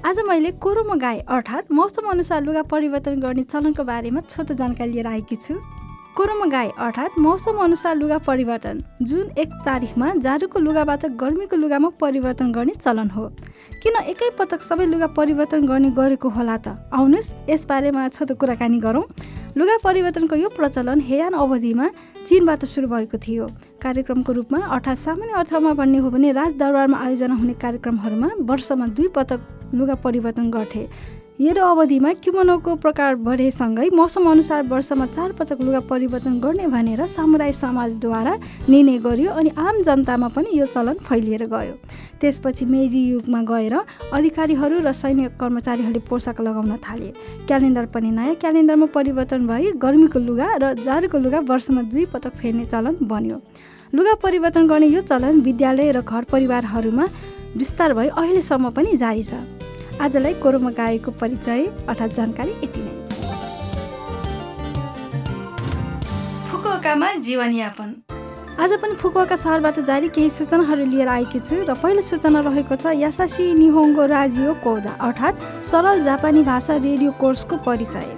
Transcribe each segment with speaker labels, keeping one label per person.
Speaker 1: आज मैले कोरोमो गाई अर्थात् मौसम अनुसार लुगा परिवर्तन गर्ने चलनको बारेमा छोटो जानकारी लिएर आएकी छु। कोरोमो गाई अर्थात् मौसम अनुसार लुगा परिवर्तन। जुन एक तारिकमा जाडोको लुगाबाट गर्मीको लुगामा परिवर्तन गर्ने चलन हो। किन एकै पटक सबै लुगा परिवर्तन गर्ने गरेको होला त? आउनुहोस् यसबारेमा छोटो कुराकानी गरौँ। लुगा परिवर्तनको यो प्रचलन हेयान अवधिमा चिनबाट सुरु भएको थियो। कार्यक्रमको रूपमा अर्थात् सामान्य अर्थमा भन्ने हो भने राजदरबारमा आयोजना हुने कार्यक्रमहरूमा वर्षमा दुई पटक लुगा परिवर्तन गर्थे। यो अवधिमा किमोनोको प्रकार बढेसँगै मौसम अनुसार वर्षमा चार पटक लुगा परिवर्तन गर्ने भनेर सामुराई समाजद्वारा निर्णय गरियो अनि आम जनतामा पनि यो चलन फैलिएर गयो। त्यसपछि मेजी युगमा गएर अधिकारीहरू र सैन्य कर्मचारीहरूले पोसाक लगाउन थाले। क्यालेन्डर पनि नयाँ क्यालेन्डरमा परिवर्तन भई गर्मीको लुगा र जाडोको लुगा वर्षमा दुई पटक फेर्ने चलन बन्यो। लुगा परिवर्तन गर्ने यो चलन विद्यालय र घर परिवारहरूमा विस्तार भई अहिलेसम्म पनि जारी छ। आजलाई कोरोमा गाएको परिचय अर्थात् जानकारी यति नै। फुकुओकामा जीवनयापन। आज पनि फुकुवाका सहरबाट जारी केही सूचनाहरू लिएर आएकी छु र पहिलो सूचना रहेको छ यासासी निहोङ्गो राजियो कौदा अर्थात् सरल जापानी भाषा रेडियो कोर्सको परिचय।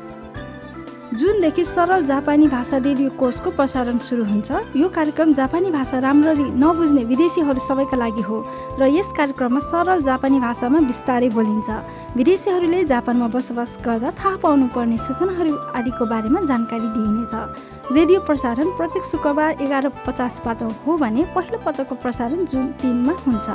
Speaker 1: जुनदेखि सरल जापानी भाषा रेडियो कोर्सको प्रसारण सुरु हुन्छ यो कार्यक्रम जापानी भाषा राम्ररी नबुझ्ने विदेशीहरू सबैका लागि हो र यस कार्यक्रममा सरल जापानी भाषामा बिस्तारै बोलिन्छ। विदेशीहरूले जापानमा बसोबास गर्दा थाहा पाउनुपर्ने सूचनाहरू आदिको बारेमा जानकारी दिइनेछ। रेडियो प्रसारण प्रत्येक शुक्रबार एघार पचासबाट हो भने पहिलो पटकको प्रसारण जुन तिनमा हुन्छ।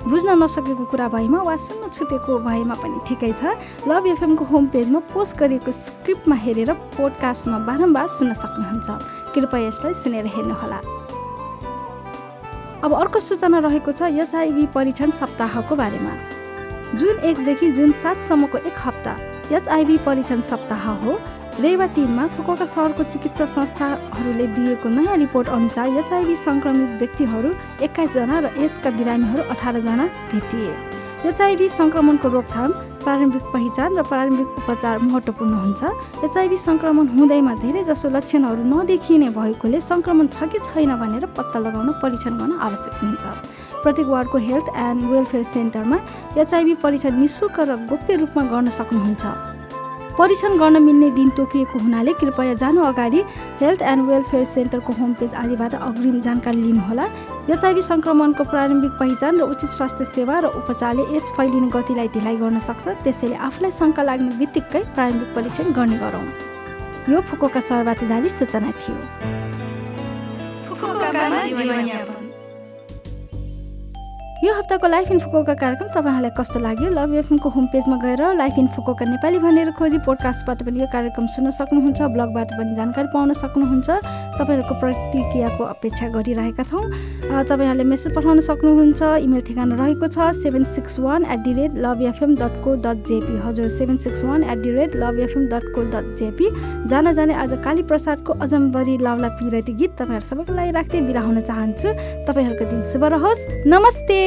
Speaker 1: बुझ्न नसकेको कुरा भएमा वा सुन्न छुटेको भएमा पनि ठिकै छ। लभ एफएमको होम पेजमा पोस्ट गरिएको स्क्रिप्टमा हेरेर पोडकास्टमा बारम्बार सुन्न सक्नुहुन्छ। कृपया यसलाई सुनेर हेर्नुहोला। अब अर्को सूचना रहेको छ एचआइभी परीक्षण सप्ताहको बारेमा। जुन एकदेखि जुन सातसम्मको एक हप्ता एचआइभी परीक्षण सप्ताह हो रेवा तिनमा फुकुका सहरको चिकित्सा संस्थाहरूले दिएको नयाँ रिपोर्ट अनुसार एचआइभी सङ्क्रमित व्यक्तिहरू एक्काइसजना र यसका बिरामीहरू अठारजना भेटिए। एचआइभी सङ्क्रमणको रोकथाम प्रारम्भिक पहिचान र प्रारम्भिक उपचार महत्त्वपूर्ण हुन्छ। एचआइभी सङ्क्रमण हुँदैमा धेरै जसो लक्षणहरू नदेखिने भएकोले सङ्क्रमण छ कि छैन भनेर पत्ता लगाउन परीक्षण गर्न आवश्यक हुन्छ। प्रत्येक वार्डको हेल्थ एन्ड वेलफेयर सेन्टरमा एचआइभी परीक्षण निशुल्क र गोप्य रूपमा गर्न सक्नुहुन्छ। परीक्षण गर्न मिल्ने दिन तोकिएको हुनाले कृपया जानु अगाडि हेल्थ एन्ड वेलफेयर सेन्टरको होम पेज आदिबाट अग्रिम जानकारी लिनुहोला। एचआइभी सङ्क्रमणको प्रारम्भिक पहिचान र उचित स्वास्थ्य सेवा र उपचारले एच फैलिने गतिलाई ढिलाइ गर्न सक्छ। त्यसैले आफूलाई शङ्का लाग्ने बित्तिकै प्रारम्भिक परीक्षण गर्ने गरौँ। यो फुकोका जारी सूचना थियो। यो हप्ताको लाइफ इन फुकोका कार्यक्रम तपाईँहरूलाई कस्तो लाग्यो? लभ एफएमको होम पेजमा गएर लाइफ इन फुकोका नेपाली भनेर खोजी पोडकास्टबाट पनि यो कार्यक्रम सुन्न सक्नुहुन्छ ब्लगबाट पनि जानकारी पाउन सक्नुहुन्छ। तपाईँहरूको प्रतिक्रियाको अपेक्षा गरिरहेका छौँ। तपाईँहरूले मेसेज पठाउन सक्नुहुन्छ। इमेल ठेगाना रहेको छ seven six one at the rate love FM dot co dot JP हजुर seven six one at the rate love FM dot co dot JP जान जाने आज काली प्रसादको अजम्बरी लाउला पिरती गीत तपाईँहरू सबैको लागि राख्दै बिरा हुन चाहन्छु। तपाईँहरूको दिन शुभ रहोस्। नमस्ते!